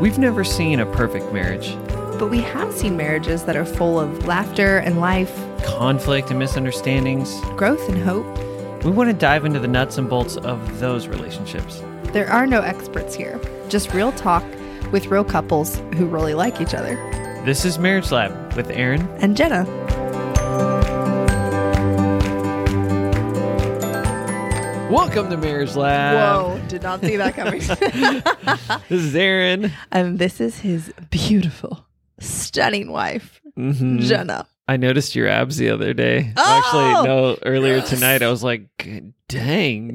We've never seen a perfect marriage. But we have seen marriages that are full of laughter and life, Conflict and misunderstandings. growth and hope. We want to dive into the nuts and bolts of those relationships. There are no experts here, just real talk with real couples who really like each other. This is Marriage Lab with Aaron. And Jenna. Welcome to Marriage Lab. Whoa, did not see that coming. This is Aaron. and this is his beautiful, stunning wife, Mhm. Jenna. I noticed your abs the other day. Oh! Actually, no, earlier tonight I was like, dang.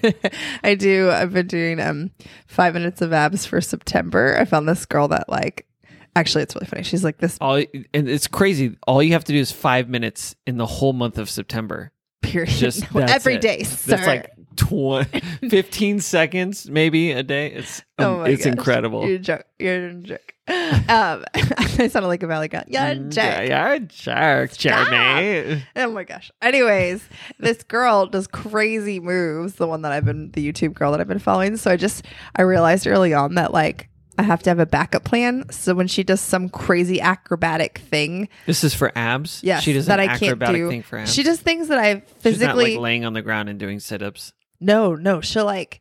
I do. I've been doing um five minutes of abs for September. I found this girl that like actually it's really funny. She's like this All and it's crazy. All you have to do is five minutes in the whole month of September. Period Just No, every it. day. Sir. That's like 20, 15 seconds maybe a day. It's Oh um, my it's gosh. incredible. You're a joke. You're a jerk. Um, I sounded like a valley. You're a Mm, jerk. Yeah, jerk, Jeremy. Oh my gosh. Anyways, this girl does crazy moves. The one that I've been, the YouTube girl that I've been following. So I just, I realized early on that like I have to have a backup plan. So when she does some crazy acrobatic thing, This is for abs. yes, she does that an I can't acrobatic do. thing for abs. She does things that I physically She's not like laying on the ground and doing sit-ups. No, no. She'll like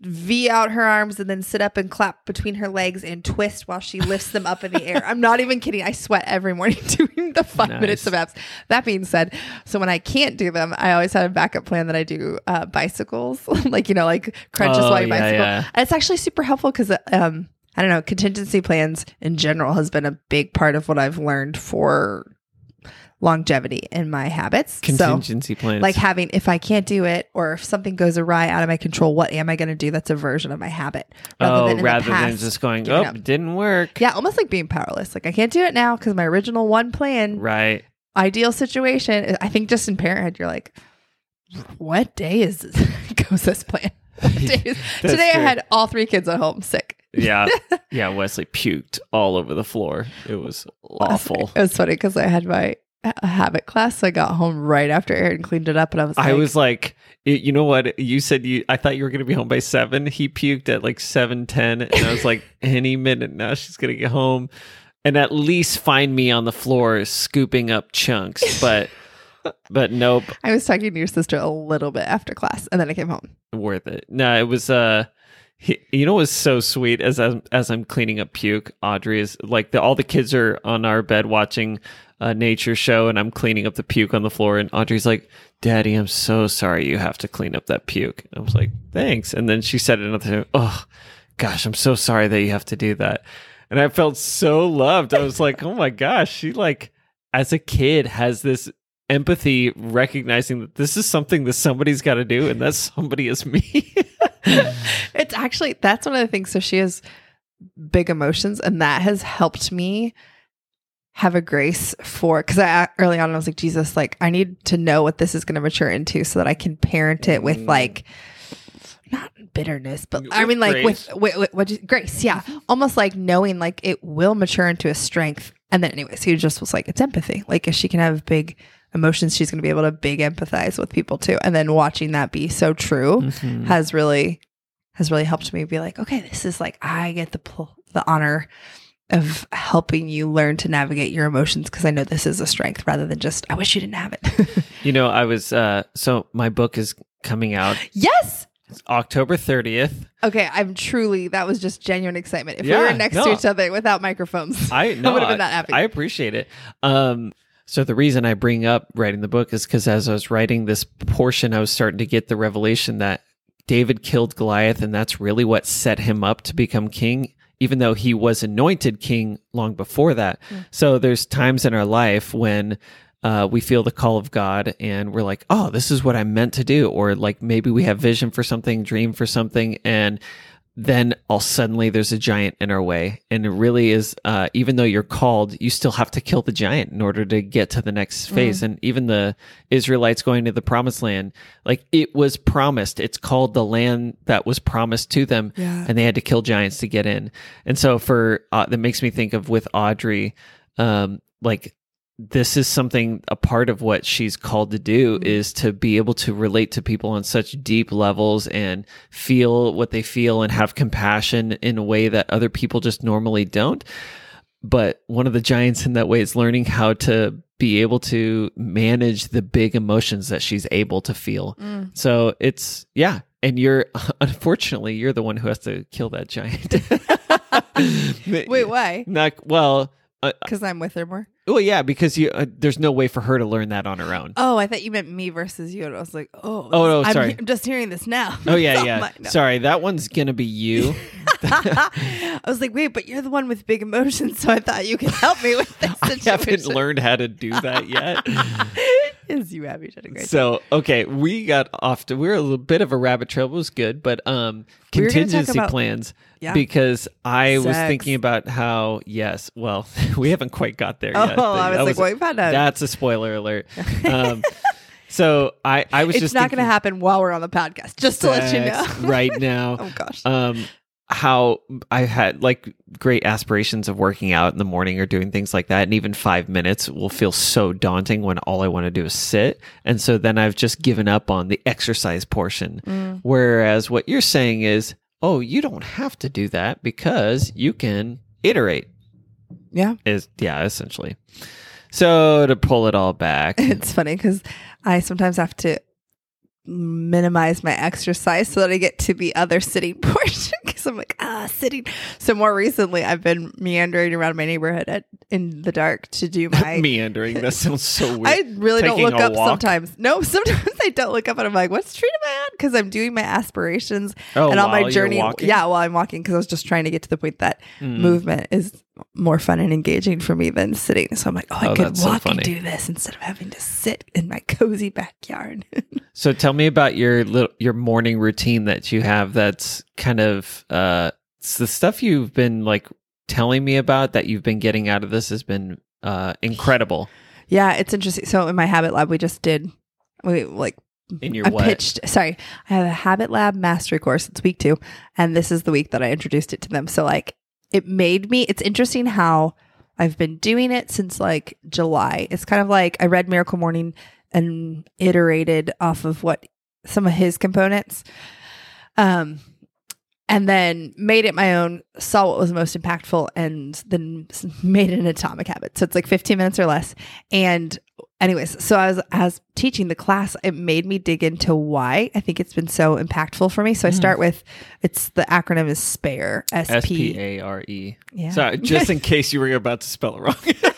V out her arms and then sit up and clap between her legs and twist while she lifts them up in the air. I'm not even kidding. I sweat every morning doing the five Nice. minutes of abs. That being said, so when I can't do them, I always have a backup plan that I do uh, bicycles, like, you know, like crunches Oh, while you yeah, bicycle. yeah. It's actually super helpful because, um, I don't know, contingency plans in general has been a big part of what I've learned for longevity in my habits. So Contingency plans. like having if I can't do it or if something goes awry out of my control, what am I going to do? That's a version of my habit oh, in the rather than just going, oh, up. it didn't work. Yeah, almost like being powerless. Like I can't do it now because my original one plan, Right. ideal situation. I think just in parenthood, you're like, what day is this? goes this plan? What day is- That's Today I had all three kids at home sick. Yeah. yeah. Wesley puked all over the floor. It was awful. It was funny because I had my uh, habit class. So I got home right after Aaron cleaned it up, and I was like, I was like, you know what? You said you. I thought you were going to be home by seven. He puked at like seven ten, and I was like, any minute now she's going to get home, and at least find me on the floor scooping up chunks. But, but nope, I was talking to your sister a little bit after class, and then I came home. worth it. No, it was. Uh, he, you know, what was so sweet as I'm, as I'm cleaning up puke. Audrey is like the all the kids are on our bed watching a nature show, and I'm cleaning up the puke on the floor, and Audrey's like, "Daddy, I'm so sorry you have to clean up that puke." I was like, "Thanks," and then she said another time, "Oh, gosh, I'm so sorry that you have to do that," and I felt so loved. I was like, "Oh my gosh," she like as a kid has this empathy recognizing that this is something that somebody's got to do and that somebody is me it's actually that's one of the things. So she has big emotions, and that has helped me have a grace for because I early on I was like Jesus, like I need to know what this is going to mature into so that I can parent it with Mm. like not bitterness, but I mean like grace. with, with, with what grace, yeah, almost like knowing like it will mature into a strength. And then, anyways, he just was like, it's empathy. Like if she can have big emotions, she's going to be able to big empathize with people too. And then watching that be so true Mhm. has really has really helped me be like, okay, this is like I get the pl- the honor of helping you learn to navigate your emotions because I know this is a strength rather than just I wish you didn't have it. you know i was uh so my book is coming out yes. It's october 30th Okay, I'm truly that was just genuine excitement. If we were next to each other without microphones, i know would have been that happy. I appreciate it um so the reason i bring up writing the book is because as i was writing this portion i was starting to get the revelation that david killed goliath and that's really what set him up to become king even though he was anointed king long before that so there's times in our life when uh, we feel the call of God and we're like, oh, this is what I'm meant to do. Or like maybe we have vision for something, dream for something, and then all suddenly there's a giant in our way. And it really is, uh, even though you're called, you still have to kill the giant in order to get to the next phase. And even the Israelites going to the promised land, like it was promised. It's called the land that was promised to them. Yeah. And they had to kill giants to get in. And so for, uh, that makes me think of with Audrey, um, like this is something a part of what she's called to do Mhm. is to be able to relate to people on such deep levels and feel what they feel and have compassion in a way that other people just normally don't but one of the giants in that way is learning how to be able to manage the big emotions that she's able to feel Mm. so it's yeah and you're unfortunately you're the one who has to kill that giant Wait, why? not well Because I'm with her more. well yeah because you uh, there's no way for her to learn that on her own Oh, I thought you meant me versus you, and I was like, oh, Oh, no, I'm, sorry. he- I'm just hearing this now. oh yeah yeah I'm no. sorry that one's gonna be you I was like, wait, but you're the one with big emotions, so I thought you could help me with this i situation. haven't learned how to do that yet Is you have you did a great so okay we got off to we are a little bit of a rabbit trail it was good but um We were gonna talk contingency about- plans Yeah. because i was Sex. thinking about how yes well we haven't quite got there yet. Oh, I was That like, well, we found out. that's a spoiler alert um so i i was it's just not going to happen while we're on the podcast, just to let you know. right now oh gosh. um how I had like great aspirations of working out in the morning or doing things like that. And even 5 minutes will feel so daunting when all I want to do is sit. And so then I've just given up on the exercise portion. Mm. whereas what you're saying is oh you don't have to do that because you can iterate. Yeah. is yeah essentially. So to pull it all back. It's funny because I sometimes have to minimize my exercise so that I get to the other sitting because I'm like, ah, sitting. So more recently, I've been meandering around my neighborhood at, in the dark to do my. meandering that sounds so weird I really don't look up walk? sometimes. No, sometimes I don't look up and I'm like, what street am I on? Because I'm doing my aspirations oh, and on my journey. Yeah, while I'm walking, because I was just trying to get to the point that Mm. movement is more fun and engaging for me than sitting. So I'm like, oh, I Oh, could that's so walk and do this instead of having to sit in my cozy backyard. So tell me about your little, your morning routine that you have. That's kind of uh, the stuff you've been like telling me about that you've been getting out of this has been uh, incredible. yeah, it's interesting. So in my habit lab, we just did, we like, In your I what? pitched, sorry, I have a habit lab mastery course. It's week two. And this is the week that I introduced it to them. So like it made me, it's interesting how I've been doing it since like July. It's kind of like I read Miracle Morning and iterated off of what some of his components. Um, and then made it my own, saw what was most impactful, and then made it an atomic habit. So it's like 15 minutes or less. And anyways, so I was as teaching the class, it made me dig into why I think it's been so impactful for me. So I Mm. start with it's the acronym is SPARE. S. P A R E. Yeah. Sorry, just in case you were about to spell it wrong.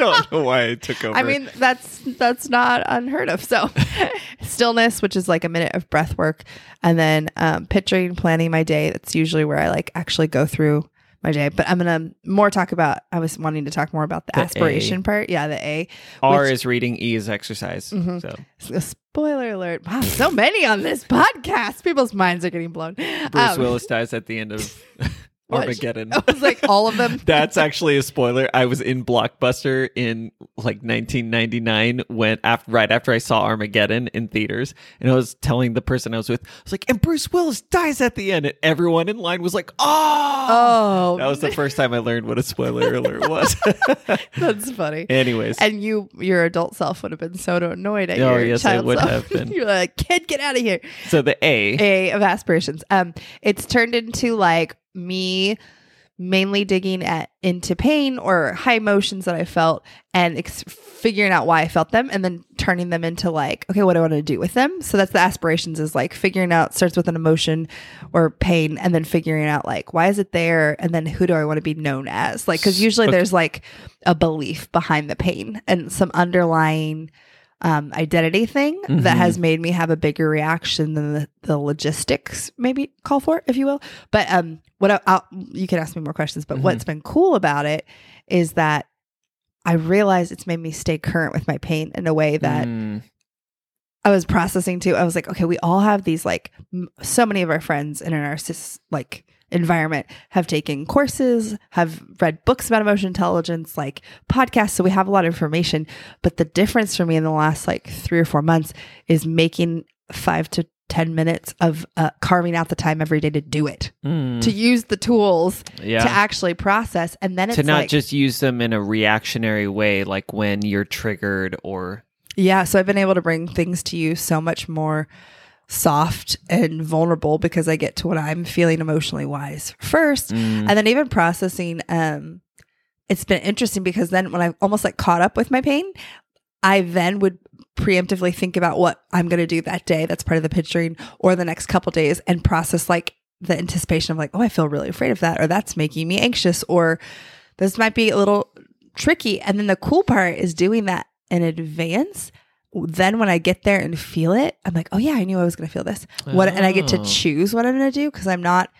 I don't know why I took over. I mean, that's that's not unheard of. So, stillness, which is like a minute of breath work, and then um, picturing, planning my day. That's usually where I like actually go through my day. But I'm gonna more talk about. I was wanting to talk more about the, The A. aspiration part. Yeah, the A. R which- is reading, E is exercise. Mhm. So Spoiler alert! Wow, so many on this podcast. People's minds are getting blown. Bruce Um, Willis dies at the end of What? Armageddon. I was like all of them. That's actually a spoiler. I was in Blockbuster in like 1999 when after right after I saw Armageddon in theaters, and I was telling the person I was with, I was like, "And Bruce Willis dies at the end," and everyone in line was like, "Oh!" Oh, That was the first time I learned what a spoiler alert was. that's funny. Anyways, And you, your adult self would have been so annoyed at Oh, your yes, I child would self. have been. You're like, kid, get out of here. so the A, A of aspirations. Um, it's turned into like me mainly digging at into pain or high emotions that I felt and ex- figuring out why I felt them and then turning them into like, okay, what do I want to do with them? So that's the aspirations is like figuring out starts with an emotion or pain and then figuring out like why is it there and then who do I want to be known as? Like cuz usually Okay. there's like a belief behind the pain and some underlying um, identity thing that Mhm. has made me have a bigger reaction than the, the logistics maybe call for, if you will. But um, what I, I'll, you can ask me more questions. But Mhm. what's been cool about it is that I realized it's made me stay current with my pain in a way that Mm, I was processing too. I was like, okay, we all have these like m- so many of our friends in our cis like environment have taken courses, have read books about emotion intelligence, like podcasts. So we have a lot of information. But the difference for me in the last like three or four months is making five to 10 minutes of uh, carving out the time every day to do it, Mm. to use the tools yeah. to actually process. And then it's to not like, just use them in a reactionary way, like when you're triggered or yeah. So I've been able to bring things to you so much more soft and vulnerable because I get to what I'm feeling emotionally wise first. Mm. And then even processing, um, it's been interesting because then when I'm almost like caught up with my pain, I then would preemptively think about what I'm going to do that day. That's part of the picturing or the next couple days and process like the anticipation of like, oh, I feel really afraid of that, or that's making me anxious, or this might be a little tricky. And then the cool part is doing that in advance. Then when I get there and feel it, I'm like, oh yeah, I knew I was going to feel this. What and I get to Oh. choose what I'm going to do because I'm not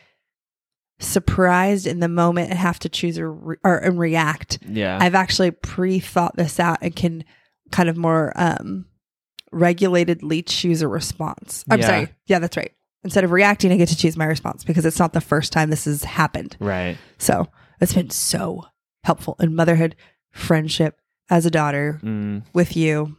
surprised in the moment and have to choose or, re- or and react. yeah. I've actually pre-thought this out and can kind of more um regulatedly choose a response. I'm Yeah. sorry. Yeah, that's right. Instead of reacting, I get to choose my response because it's not the first time this has happened. right. So it's been so helpful in motherhood, friendship, as a daughter, Mm. with you.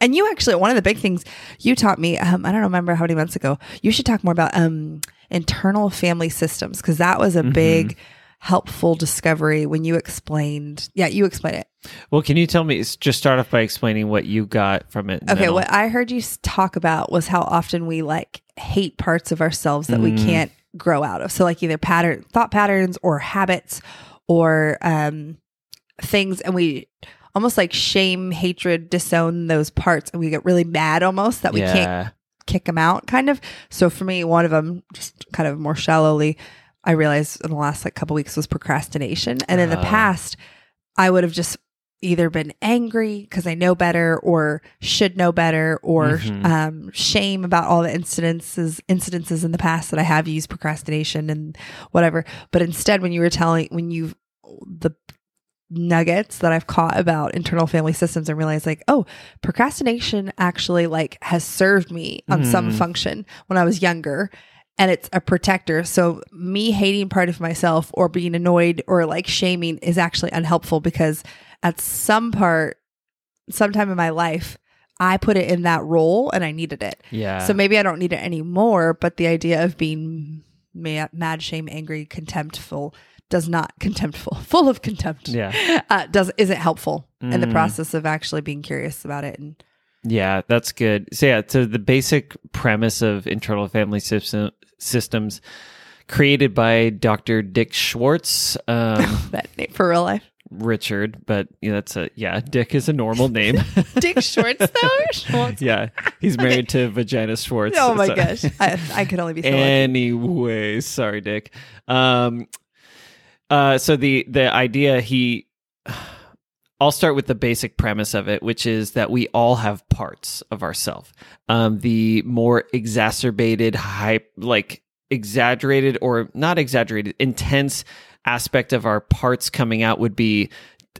And you actually, one of the big things you taught me, um, I don't remember how many months ago, you should talk more about um, internal family systems because that was a Mhm. big, helpful discovery when you explained. Yeah, you explain it. Well, can you tell me? Just start off by explaining what you got from it. Okay, what I heard you talk about was how often we like hate parts of ourselves that we Mm. can't grow out of. So, like either pattern, thought patterns, or habits, or um, things, and we almost like shame, hatred, disown those parts, and we get really mad almost that we can't kick them out, kind of. So for me, one of them, just kind of more shallowly, I realized in the last like couple weeks was procrastination, and in the Ah. past, I would have just either been angry because I know better, or should know better, or Mhm. um, shame about all the incidences incidences in the past that I have used procrastination and whatever. But instead, when you were telling when you the nuggets that I've caught about internal family systems and realized like, oh, procrastination actually like has served me on some Mm. function when I was younger. And it's a protector. So me hating part of myself or being annoyed or like shaming is actually unhelpful because at some part, sometime in my life, I put it in that role and I needed it. Yeah. So maybe I don't need it anymore, but the idea of being mad, mad shame, angry, contemptful does not contemptful, full of contempt. Yeah. Uh, does isn't helpful in the Mm. process of actually being curious about it. And Yeah, that's good. So yeah, so the basic premise of internal family system, systems created by Dr. Dick Schwartz, um, that name for real life, Richard, but yeah, that's a yeah, Dick is a normal name. Dick Schwartz though. Schwartz. yeah, he's married to Vagina Schwartz. Oh my so- gosh, I, I could only be so lucky. anyway, sorry, Dick. Um, uh, so the the idea he, I'll start with the basic premise of it, which is that we all have parts of ourself. Um, the more exacerbated, hype, like exaggerated or not exaggerated, intense aspect of our parts coming out would be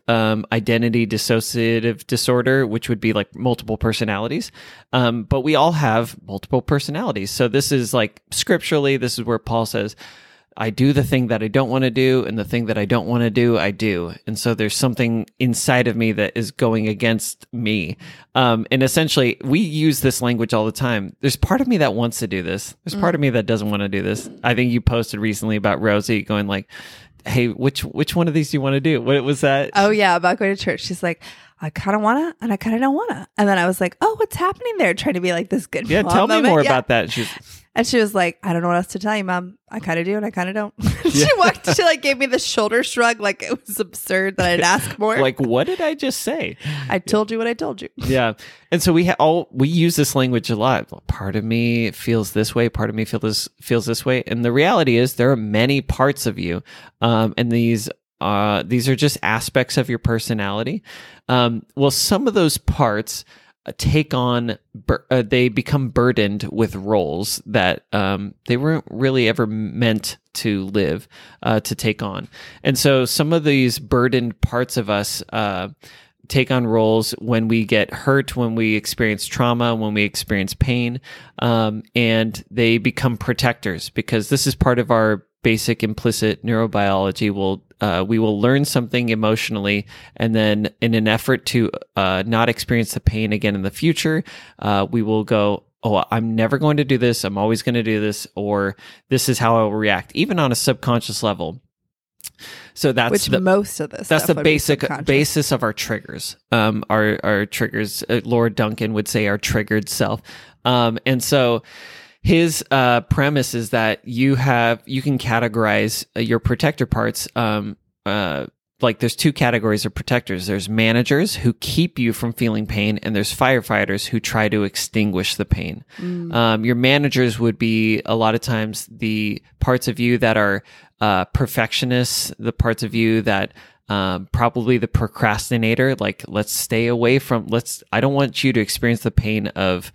um, identity dissociative disorder, which would be like multiple personalities. Um, but we all have multiple personalities. So this is like scripturally, this is where Paul says, I do the thing that I don't want to do, and the thing that I don't want to do, I do. And so there's something inside of me that is going against me. Um, and essentially, we use this language all the time. There's part of me that wants to do this. There's part of me that doesn't want to do this. I think you posted recently about Rosie going like, "Hey, which which one of these do you want to do?" What was that? Oh yeah, about going to church. She's like, I kind of wanna, and I kind of don't wanna. And then I was like, Oh, what's happening there? Trying to be like this good. yeah, tell me moment. more Yeah. about that. She's And she was like, I don't know what else to tell you, mom. I kind of do and I kind of don't. she walked, she like gave me the shoulder shrug like it was absurd that I'd ask more. like, what did I just say? I told you what I told you. yeah and so we ha- all we use this language a lot part of me feels this way part of me feels this feels this way and the reality is there are many parts of you um, and these uh, these are just aspects of your personality um, well some of those parts take on uh, they become burdened with roles that um, they weren't really ever meant to live uh, to take on. And so some of these burdened parts of us uh, take on roles when we get hurt, when we experience trauma, when we experience pain, um, and they become protectors because this is part of our basic implicit neurobiology. Will uh, we will learn something emotionally, and then in an effort to uh, not experience the pain again in the future, uh, we will go. oh, I'm never going to do this. I'm always going to do this, or this is how I will react, even on a subconscious level. So that's Which the, most of this that's the basic basis of our triggers. Um, our our triggers. Uh, Laura Duncan would say our triggered self. Um, and so his uh, premise is that you have you can categorize uh, your protector parts. Um, uh, like there's two categories of protectors. There's managers who keep you from feeling pain, and there's firefighters who try to extinguish the pain. Mm. Um, your managers would be a lot of times the parts of you that are uh, perfectionists, the parts of you that um, probably the procrastinator. Like, let's stay away from. Let's. I don't want you to experience the pain of,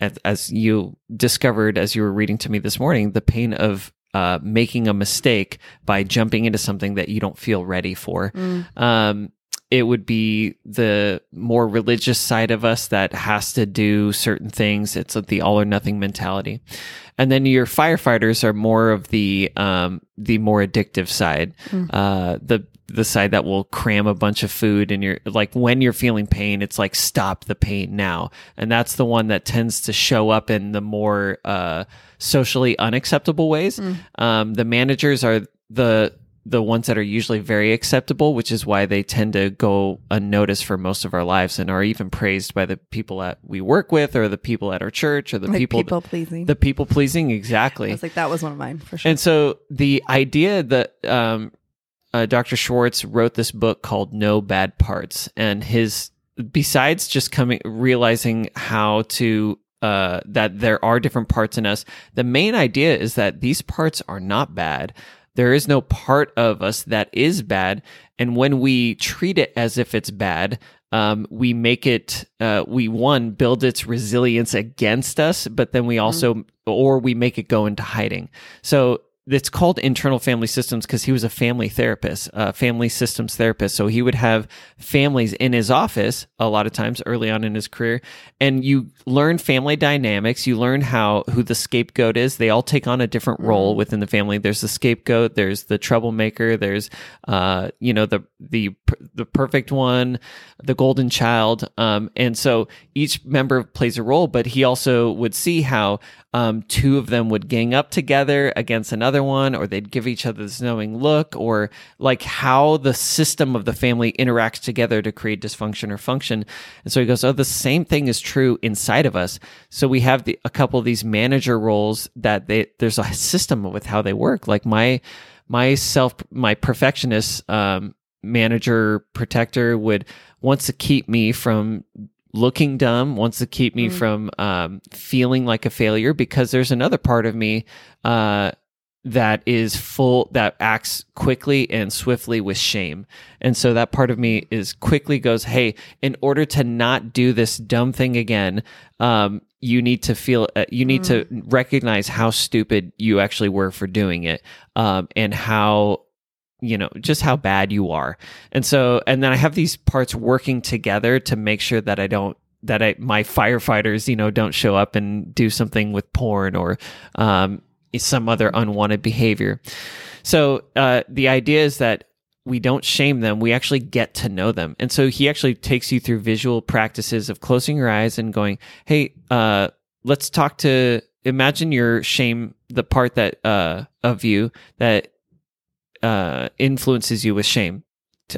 as, as you discovered as you were reading to me this morning, the pain of. Uh, making a mistake by jumping into something that you don't feel ready for. Mm. Um, it would be the more religious side of us that has to do certain things. It's the all or nothing mentality. And then your firefighters are more of the um, the more addictive side, Mm. uh, the the side that will cram a bunch of food and you're like when you're feeling pain, it's like stop the pain now, and that's the one that tends to show up in the more uh, socially unacceptable ways. Um, the managers are the the ones that are usually very acceptable, which is why they tend to go unnoticed for most of our lives and are even praised by the people that we work with or the people at our church or the Like people, people pleasing. the people pleasing exactly. I was like, that was one of mine for sure. And so the idea that um, uh, Dr. Schwartz wrote this book called No Bad Parts, and his besides just coming realizing how to uh, that there are different parts in us, the main idea is that these parts are not bad. There is no part of us that is bad, and when we treat it as if it's bad, um, we make it uh, we one build its resilience against us but then we also or we make it go into hiding. So it's called internal family systems because he was a family therapist, a family systems therapist. So he would have families in his office a lot of times early on in his career. And you learn family dynamics. You learn how, who the scapegoat is. They all take on a different role within the family. There's the scapegoat. There's the troublemaker. There's, uh, you know, the, the, the perfect one, the golden child. Um, and so each member plays a role, but he also would see how, um, two of them would gang up together against another one, or they'd give each other this knowing look, or like how the system of the family interacts together to create dysfunction or function. And so he goes, Oh, the same thing is true inside of us. So we have the, a couple of these manager roles that they, there's a system with how they work. Like my, my self, my perfectionist, um, manager protector would wants to keep me from looking dumb wants to keep me from um, feeling like a failure because there's another part of me uh, that is full that acts quickly and swiftly with shame. And so that part of me is quickly goes hey in order to not do this dumb thing again um, you need to feel uh, you need to recognize how stupid you actually were for doing it um, and how you know just how bad you are. And so and then i have these parts working together to make sure that i don't that I, my firefighters you know don't show up and do something with porn or um, some other unwanted behavior. So uh, the idea is that we don't shame them. We actually get to know them. And so he actually takes you through visual practices of closing your eyes and going hey uh, let's talk to imagine your shame the part that uh, of you that uh, influences you with shame.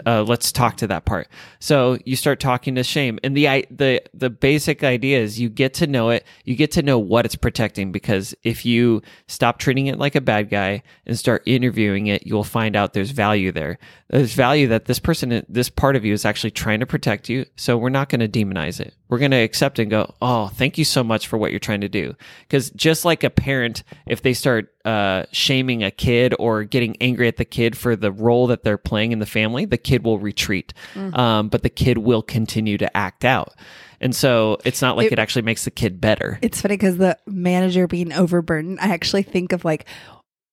Uh, let's talk to that part. So you start talking to shame, and the the the basic idea is you get to know it. You get to know what it's protecting because if you stop treating it like a bad guy and start interviewing it, you'll find out there's value there. There's value that this person, this part of you, is actually trying to protect you. So we're not going to demonize it. We're going to accept and go, oh, thank you so much for what you're trying to do. Because just like a parent, if they start uh, shaming a kid or getting angry at the kid for the role that they're playing in the family, the kid will retreat. Um, but the kid will continue to act out. And so it's not like it, It- actually makes the kid better. It's funny because the manager being overburdened, I actually think of like,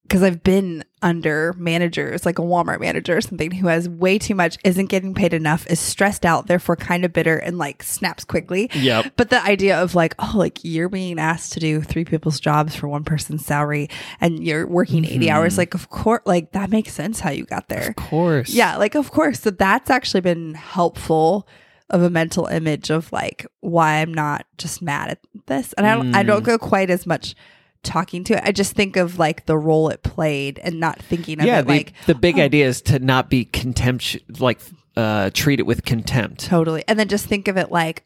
because I've been under managers, like a Walmart manager or something, who has way too much, isn't getting paid enough, is stressed out, therefore kind of bitter and like snaps quickly. Yep. But the idea of like, oh, like you're being asked to do three people's jobs for one person's salary and you're working 80 hours, like, of course, like that makes sense how you got there. Of course. Yeah, like of course. So that's actually been helpful of a mental image of like why I'm not just mad at this. And I don't I don't Mm. go quite as much talking to it. I just think of like the role it played and not thinking of yeah, it the, like the big oh. idea is to not be contempt, like uh, treat it with contempt. totally. And then just think of it like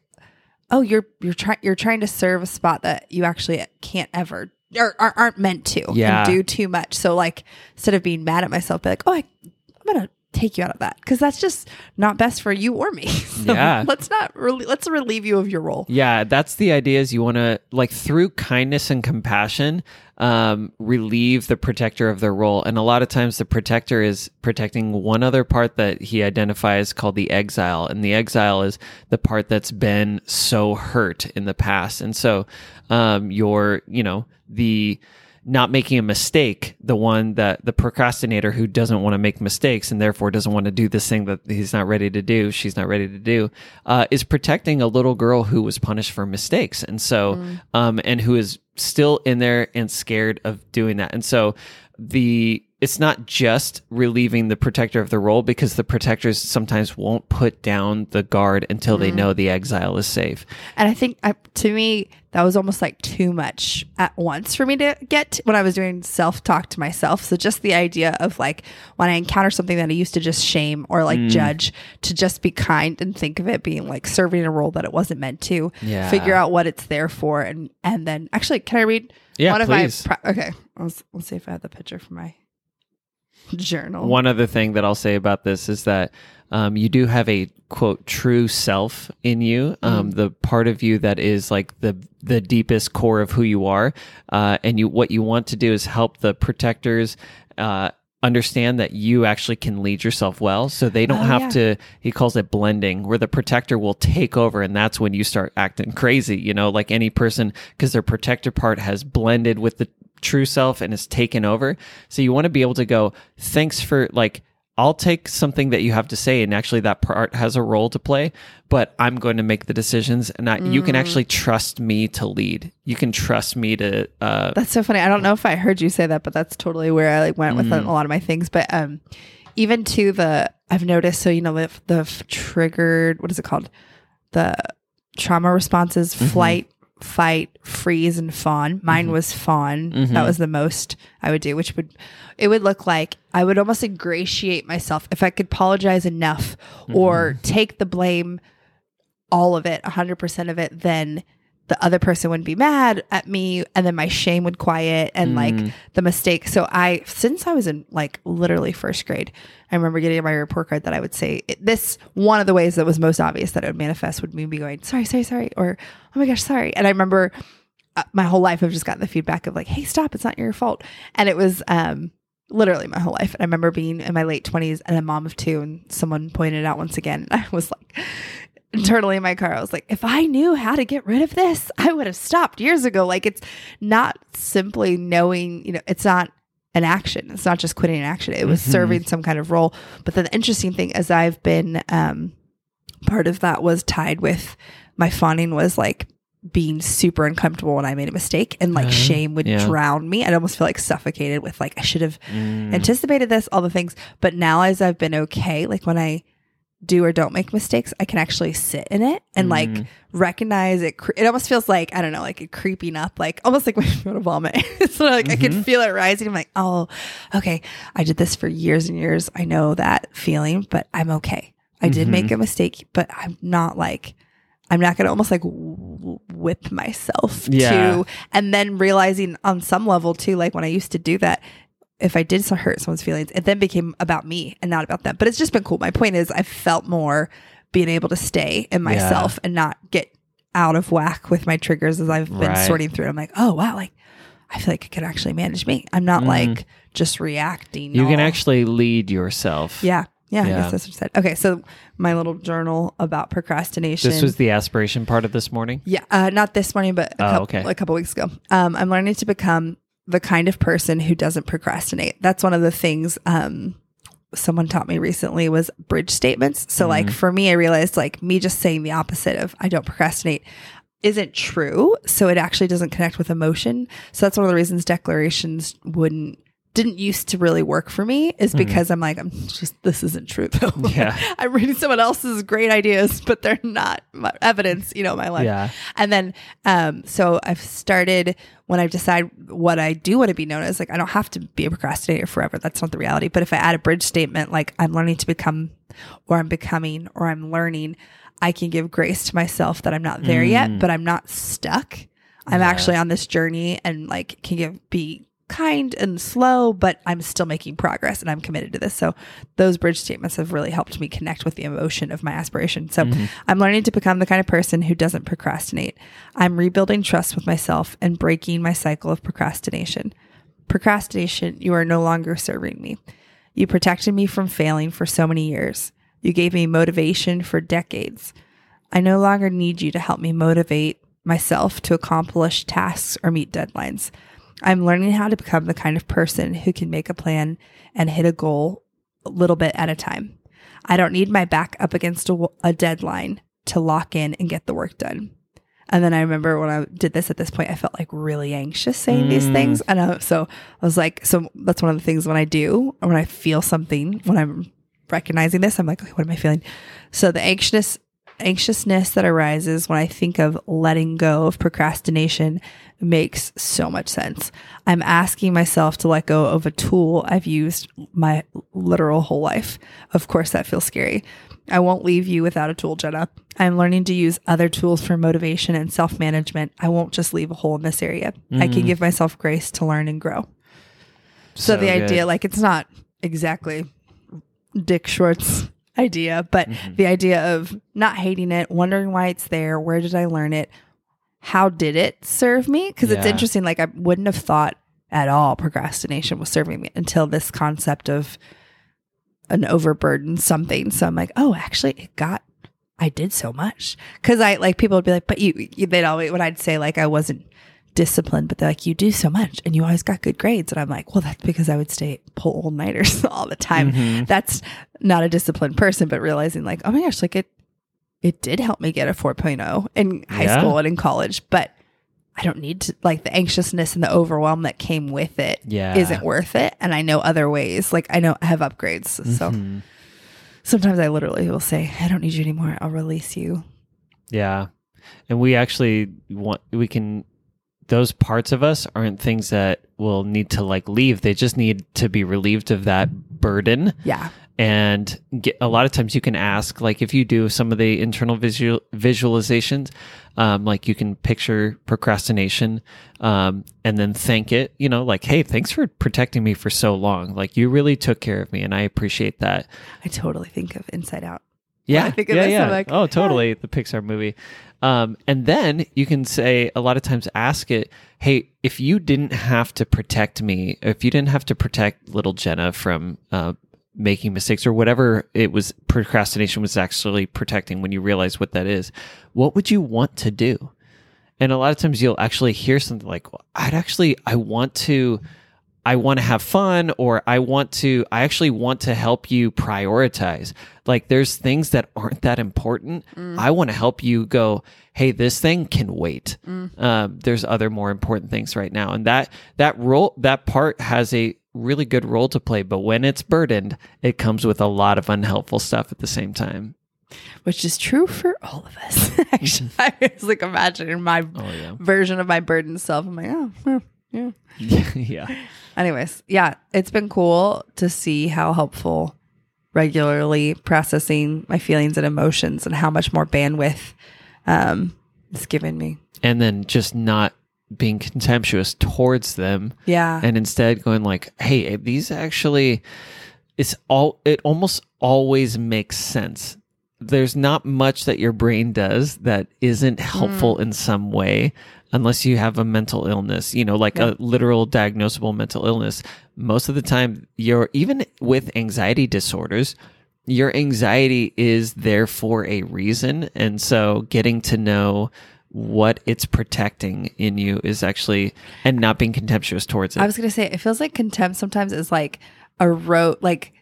oh you're you're trying you're trying to serve a spot that you actually can't ever or, or aren't meant to Yeah. and do too much. So like instead of being mad at myself, be like, oh, I, I'm gonna take you out of that because that's just not best for you or me. So Yeah. let's not really let's relieve you of your role. Yeah, that's the idea. Is you want to like through kindness and compassion, um, relieve the protector of their role, and a lot of times the protector is protecting one other part that he identifies called the exile, and the exile is the part that's been so hurt in the past, and so um, your you know the not making a mistake, the one that the procrastinator who doesn't want to make mistakes and therefore doesn't want to do this thing that he's not ready to do, she's not ready to do, uh, is protecting a little girl who was punished for mistakes. And so, um, and who is still in there and scared of doing that. And so the, it's not just relieving the protector of the role because the protectors sometimes won't put down the guard until they know the exile is safe. And I think I, to me, that was almost like too much at once for me to get when I was doing self talk to myself. So just the idea of like when I encounter something that I used to just shame or Mm. like judge, to just be kind and think of it being like serving a role that it wasn't meant to. Yeah. Figure out what it's there for, and and then actually, can I read Yeah, one please. of my? Pro- okay, let's let's see if I have the picture for my journal. One other thing that I'll say about this is that um, you do have a quote true self in you, um, the part of you that is like the the deepest core of who you are, uh, and you what you want to do is help the protectors. Uh, understand that you actually can lead yourself well so they don't Oh, have yeah. to he calls it blending where the protector will take over and that's when you start acting crazy you know like any person because their protector part has blended with the true self and is taken over so you want to be able to go thanks for like I'll take something that you have to say, and actually that part has a role to play, but I'm going to make the decisions, and I, you can actually trust me to lead. You can trust me to. Uh, That's so funny. I don't know if I heard you say that, but that's totally where I like went with Mm. a lot of my things. But um, even to the I've noticed. So you know the the triggered. What is it called? The trauma responses: Mm-hmm. flight, fight, freeze, and fawn. Mine was fawn. Mm-hmm. That was the most I would do, which would it would look like I would almost ingratiate myself if I could apologize enough or Mm-hmm. take the blame all of it, 100% of it, then the other person would be mad at me and then my shame would quiet and like the mistake. So I, since I was in like literally first grade, I remember getting my report card that I would say it, this one of the ways that was most obvious that it would manifest would me be going, sorry, sorry, sorry, or oh my gosh, sorry. And I remember uh, my whole life I've just gotten the feedback of like, hey, stop, it's not your fault. And it was, um, literally my whole life. And I remember being in my late 20s and a mom of two, and someone pointed it out once again. I was like, internally in my car, I was like, if I knew how to get rid of this, I would have stopped years ago. Like, it's not simply knowing, you know, it's not an action. It's not just quitting an action. It was Mhm. serving some kind of role. But then the interesting thing is, I've been, um, part of that was tied with my fawning was like being super uncomfortable when I made a mistake and like Uh, shame would yeah. drown me. I'd almost feel like suffocated with like, I should have mm, anticipated this, all the things. But now, as I've been okay, like when I do or don't make mistakes, I can actually sit in it and like Mm. recognize it. Cre- It almost feels like I don't know, like it creeping up, like almost like when you want to vomit. so like I can feel it rising. I'm like, oh, okay, I did this for years and years. I know that feeling, but I'm okay. I did make a mistake, but I'm not like. I'm not going to almost like whip myself Yeah. to, and then realizing on some level too, like when I used to do that, if I did so- hurt someone's feelings, it then became about me and not about them. But it's just been cool. My point is, I felt more being able to stay in myself and not get out of whack with my triggers as I've been Right. sorting through. I'm like, oh wow, like I feel like I can actually manage me. I'm not Mhm. like just reacting. You can actually lead yourself. yeah. Yeah, I guess that's what I said. Okay, so my little journal about procrastination. This was the aspiration part of this morning. Yeah, uh, not this morning, but a, Oh, couple, okay. a couple weeks ago. Um, I'm learning to become the kind of person who doesn't procrastinate. That's one of the things um, someone taught me recently was bridge statements. So, like Mm-hmm. for me, I realized like me just saying the opposite of I don't procrastinate isn't true. So it actually doesn't connect with emotion. So that's one of the reasons declarations wouldn't didn't used to really work for me is because I'm like, I'm just, this isn't true though. Yeah. I'm reading someone else's great ideas, but they're not my evidence, you know, my life. Yeah. And then, um, so I've started when I decide what I do want to be known as, like, I don't have to be a procrastinator forever. That's not the reality. But if I add a bridge statement, like I'm learning to become, or I'm becoming, or I'm learning, I can give grace to myself that I'm not there yet, but I'm not stuck. I'm Yeah. actually on this journey and like can give, be kind and slow, but I'm still making progress and I'm committed to this. So those bridge statements have really helped me connect with the emotion of my aspiration. So mm-hmm. I'm learning to become the kind of person who doesn't procrastinate. I'm rebuilding trust with myself and breaking my cycle of procrastination. Procrastination, you are no longer serving me. You protected me from failing for so many years. You gave me motivation for decades. I no longer need you to help me motivate myself to accomplish tasks or meet deadlines. I'm learning how to become the kind of person who can make a plan and hit a goal a little bit at a time. I don't need my back up against a deadline to lock in and get the work done. And then I remember when I did this at this point, I felt like really anxious saying these Mm. things. And I, so I was like, so that's one of the things when I do, or when I feel something, when I'm recognizing this, I'm like, okay, what am I feeling? So the anxiousness, anxiousness that arises when I think of letting go of procrastination makes so much sense. I'm asking myself to let go of a tool I've used my literal whole life. Of course, that feels scary. I won't leave you without a tool, Jenna. I'm learning to use other tools for motivation and self management. I won't just leave a hole in this area. I can mm-hmm. give myself grace to learn and grow. So, the good. idea, like, it's not exactly Dick Schwartz idea, but mm-hmm. the idea of not hating it, wondering why it's there, where did I learn it, how did it serve me? Because it's interesting. Like, I wouldn't have thought at all procrastination was serving me until this concept of an overburden something. So I'm like, oh, actually, it got. I did so much because I like people would be like, but you, you they'd always when I'd say like I wasn't disciplined, but they're like, you do so much and you always got good grades, and I'm like, well, that's because I would stay pull all nighters all the time. Mhm. That's not a disciplined person, but realizing like, oh my gosh, like it, it did help me get a 4.0 in high Yeah. school and in college, but I don't need to like the anxiousness and the overwhelm that came with it Yeah. isn't worth it. And I know other ways. Like I know I have upgrades. So Mhm. sometimes I literally will say, I don't need you anymore. I'll release you. Yeah. And we actually want, we can, those parts of us aren't things that will need to like leave. They just need to be relieved of that burden. Yeah. And get, a lot of times you can ask, like if you do some of the internal visual visualizations, um, like you can picture procrastination um, and then thank it, you know, like, hey, thanks for protecting me for so long. Like you really took care of me and I appreciate that. I totally think of Inside Out. Yeah, I think of yeah, yeah. Like, oh, totally. The Pixar movie. Um, and then you can say a lot of times ask it, hey, if you didn't have to protect me, if you didn't have to protect little Jenna from uh, making mistakes or whatever it was, procrastination was actually protecting. When you realize what that is, what would you want to do? And a lot of times you'll actually hear something like, well, I'd actually, I want to, I want to have fun or I want to, I actually want to help you prioritize. Like there's things that aren't that important. Mm. I want to help you go, hey, this thing can wait. Mm. Um, there's other more important things right now. And that, that role, that part has a really good role to play. But when it's burdened, it comes with a lot of unhelpful stuff at the same time. Which is true for all of us. Actually, mm-hmm. I was like imagining my Oh, yeah. version of my burdened self. I'm like, oh, well, yeah. yeah. Anyways, yeah, it's been cool to see how helpful regularly processing my feelings and emotions and how much more bandwidth um, it's given me. And then just not being contemptuous towards them Yeah. and instead going like hey these actually it's all it almost always makes sense there's not much that your brain does that isn't helpful in some way unless you have a mental illness you know like a literal diagnosable mental illness most of the time you're even with anxiety disorders your anxiety is there for a reason. And so getting to know what it's protecting in you is actually and not being contemptuous towards it. I was gonna say it feels like contempt sometimes is like a rote like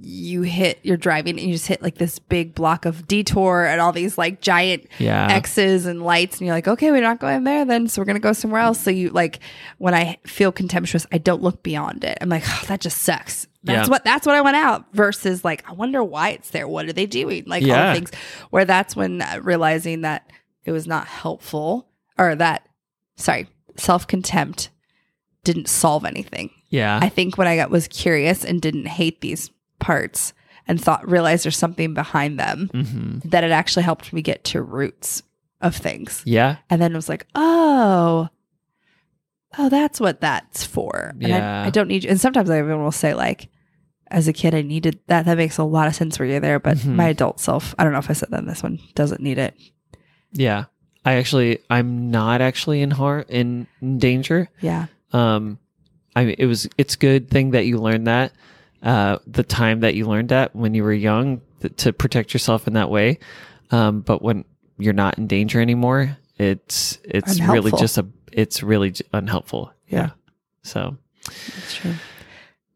you hit you're driving and you just hit like this big block of detour and all these like giant Yeah. X's and lights, and you're like, okay, we're not going there then, so we're gonna go somewhere else. So you like when I feel contemptuous, I don't look beyond it. I'm like, oh, that just sucks. That's Yeah. what that's what I went out versus like I wonder why it's there. What are they doing? Like all Yeah. the things. Where that's when uh, realizing that it was not helpful or that sorry self contempt didn't solve anything. yeah. I think when I got was curious and didn't hate these parts and thought realized there's something behind them hmm that it actually helped me get to roots of things. Yeah. And then it was like, oh, oh, that's what that's for. And Yeah. I, I don't need you. And sometimes I even will say, like, as a kid, I needed that. That makes a lot of sense for you there. But Mhm. my adult self, I don't know if I said that in this one, doesn't need it. Yeah. I actually, I'm not actually in in, in danger. Yeah. Um, I mean, it was, it's good thing that you learned that, uh, the time that you learned that when you were young th- to protect yourself in that way. Um, but when you're not in danger anymore, it's, it's really just a, it's really j- unhelpful. Yeah. So That's true.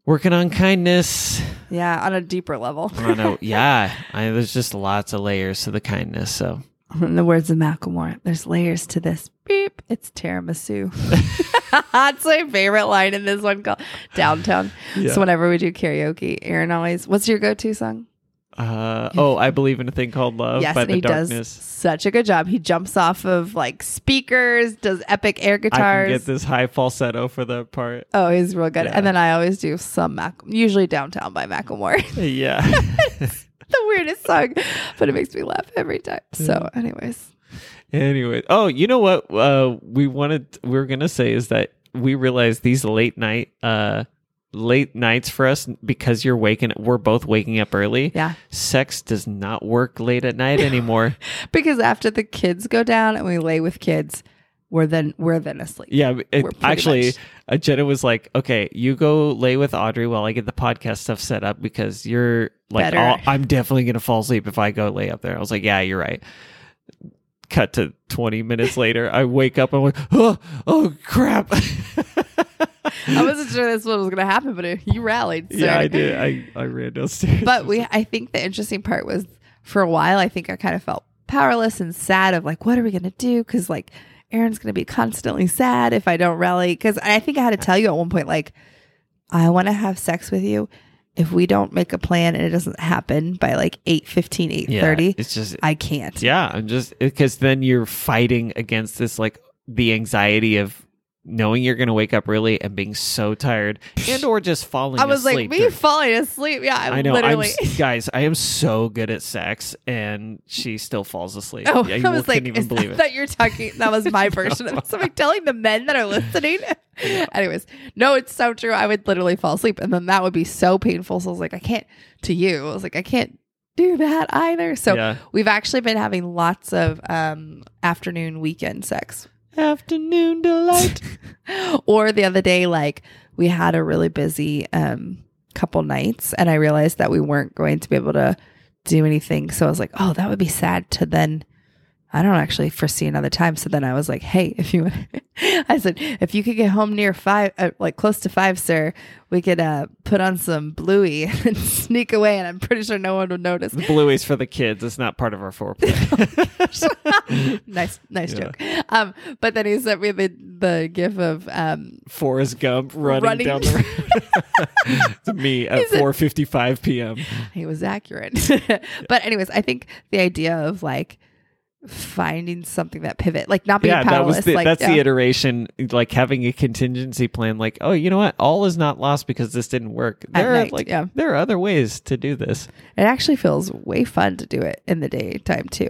working on kindness. Yeah. On a deeper level. I don't know. yeah. I, there's just lots of layers to the kindness. So In the words of Macklemore, there's layers to this. Beep. It's tiramisu. That's my favorite line in this one called Downtown. Yeah. So whenever we do karaoke, Aaron always, what's your go to song? Uh, oh, I believe in a thing called love yes, by and the he darkness. does such a good job. He jumps off of like speakers, does epic air guitars. I can get this high falsetto for the part. Oh, he's real good. Yeah. And then I always do some Mac, usually Downtown by Macklemore. Yeah. the weirdest song, but it makes me laugh every time. So, anyways, anyway, oh, you know what? Uh, we wanted we were gonna say is that we realized these late night, uh, late nights for us because you're waking. We're both waking up early. yeah, Sex does not work late at night anymore. because after the kids go down and we lay with kids, we're then we're then asleep. Yeah, it, actually, uh, Jenna was like, "Okay, you go lay with Audrey while I get the podcast stuff set up because you're like. I'll- I'm definitely gonna fall asleep if I go lay up there." I was like, "Yeah, you're right." Cut to 20 minutes later, I wake up. I'm like, "Oh, oh crap!" I wasn't sure this one was going to happen, but you rallied. yeah. I did. I I ran downstairs. but we i think the interesting part was for a while i think i kind of felt powerless and sad of like what are we going to do because like aaron's going to be constantly sad if i don't rally because i think i had to tell you at one point like i want to have sex with you if we don't make a plan and it doesn't happen by like 8 15 8 yeah, 30 it's just i can't yeah. I'm just because then you're fighting against this like the anxiety of knowing you're gonna wake up early and being so tired and or just falling. Asleep. I was like me during- falling asleep yeah I know. literally I'm, guys, I am so good at sex, and she still falls asleep. Oh, yeah, you I was like, even is that, believe it. that you're talking? That was my version of it. So I'm telling the men that are listening. Anyways, no, it's so true. I would literally fall asleep, and then that would be so painful. So I was like, I can't. To you, I was like, I can't do that either. So yeah. we've actually been having lots of um, afternoon weekend sex. Afternoon delight. or the other day, like we had a really busy um, couple nights, and I realized that we weren't going to be able to do anything. So I was like, oh, that would be sad to then. I don't actually foresee another time. So then I was like, hey, if you, I said, if you could get home near five, uh, like close to five, sir, we could uh, put on some bluey and sneak away. And I'm pretty sure no one would notice. the bluey's for the kids. It's not part of our foreplay. nice, nice Yeah. joke. Um, but then he sent me the, the gif of, um, Forrest Gump running, Running. down the road. to me at 4:55 p.m. he was accurate. but anyways, I think the idea of like finding something that pivot, like not being Yeah, that powerless, was the, like that's yeah. the iteration. Like having a contingency plan. Like, oh, you know what? All is not lost because this didn't work. At There are night, like yeah. there are other ways to do this. It actually feels way fun to do it in the daytime too.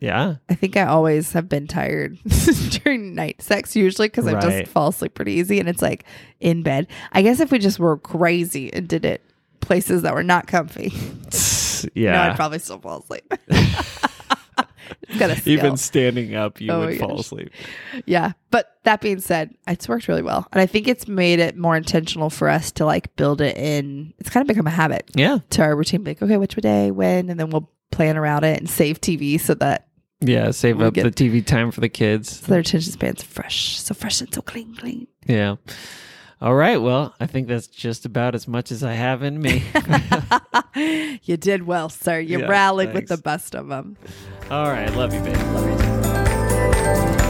Yeah. I think I always have been tired during night sex usually because I just fall asleep pretty easy and it's like in bed. I guess if we just were crazy and did it places that were not comfy, yeah no, Yeah. I'd probably still fall asleep. it's got a skill. Even standing up, you Oh would fall asleep. Yeah. But that being said, it's worked really well. And I think it's made it more intentional for us to like build it in. It's kind of become a habit Yeah. to our routine. Like, okay, which day, when, and then we'll plan around it and save TV so that Yeah. Save up the TV time for the kids. so their attention span's fresh. So fresh and so clean, clean. Yeah. All right. Well, I think that's just about as much as I have in me. you did well, sir. You yeah, rallied thanks. with the best of them. All right. Love you, babe. Love you.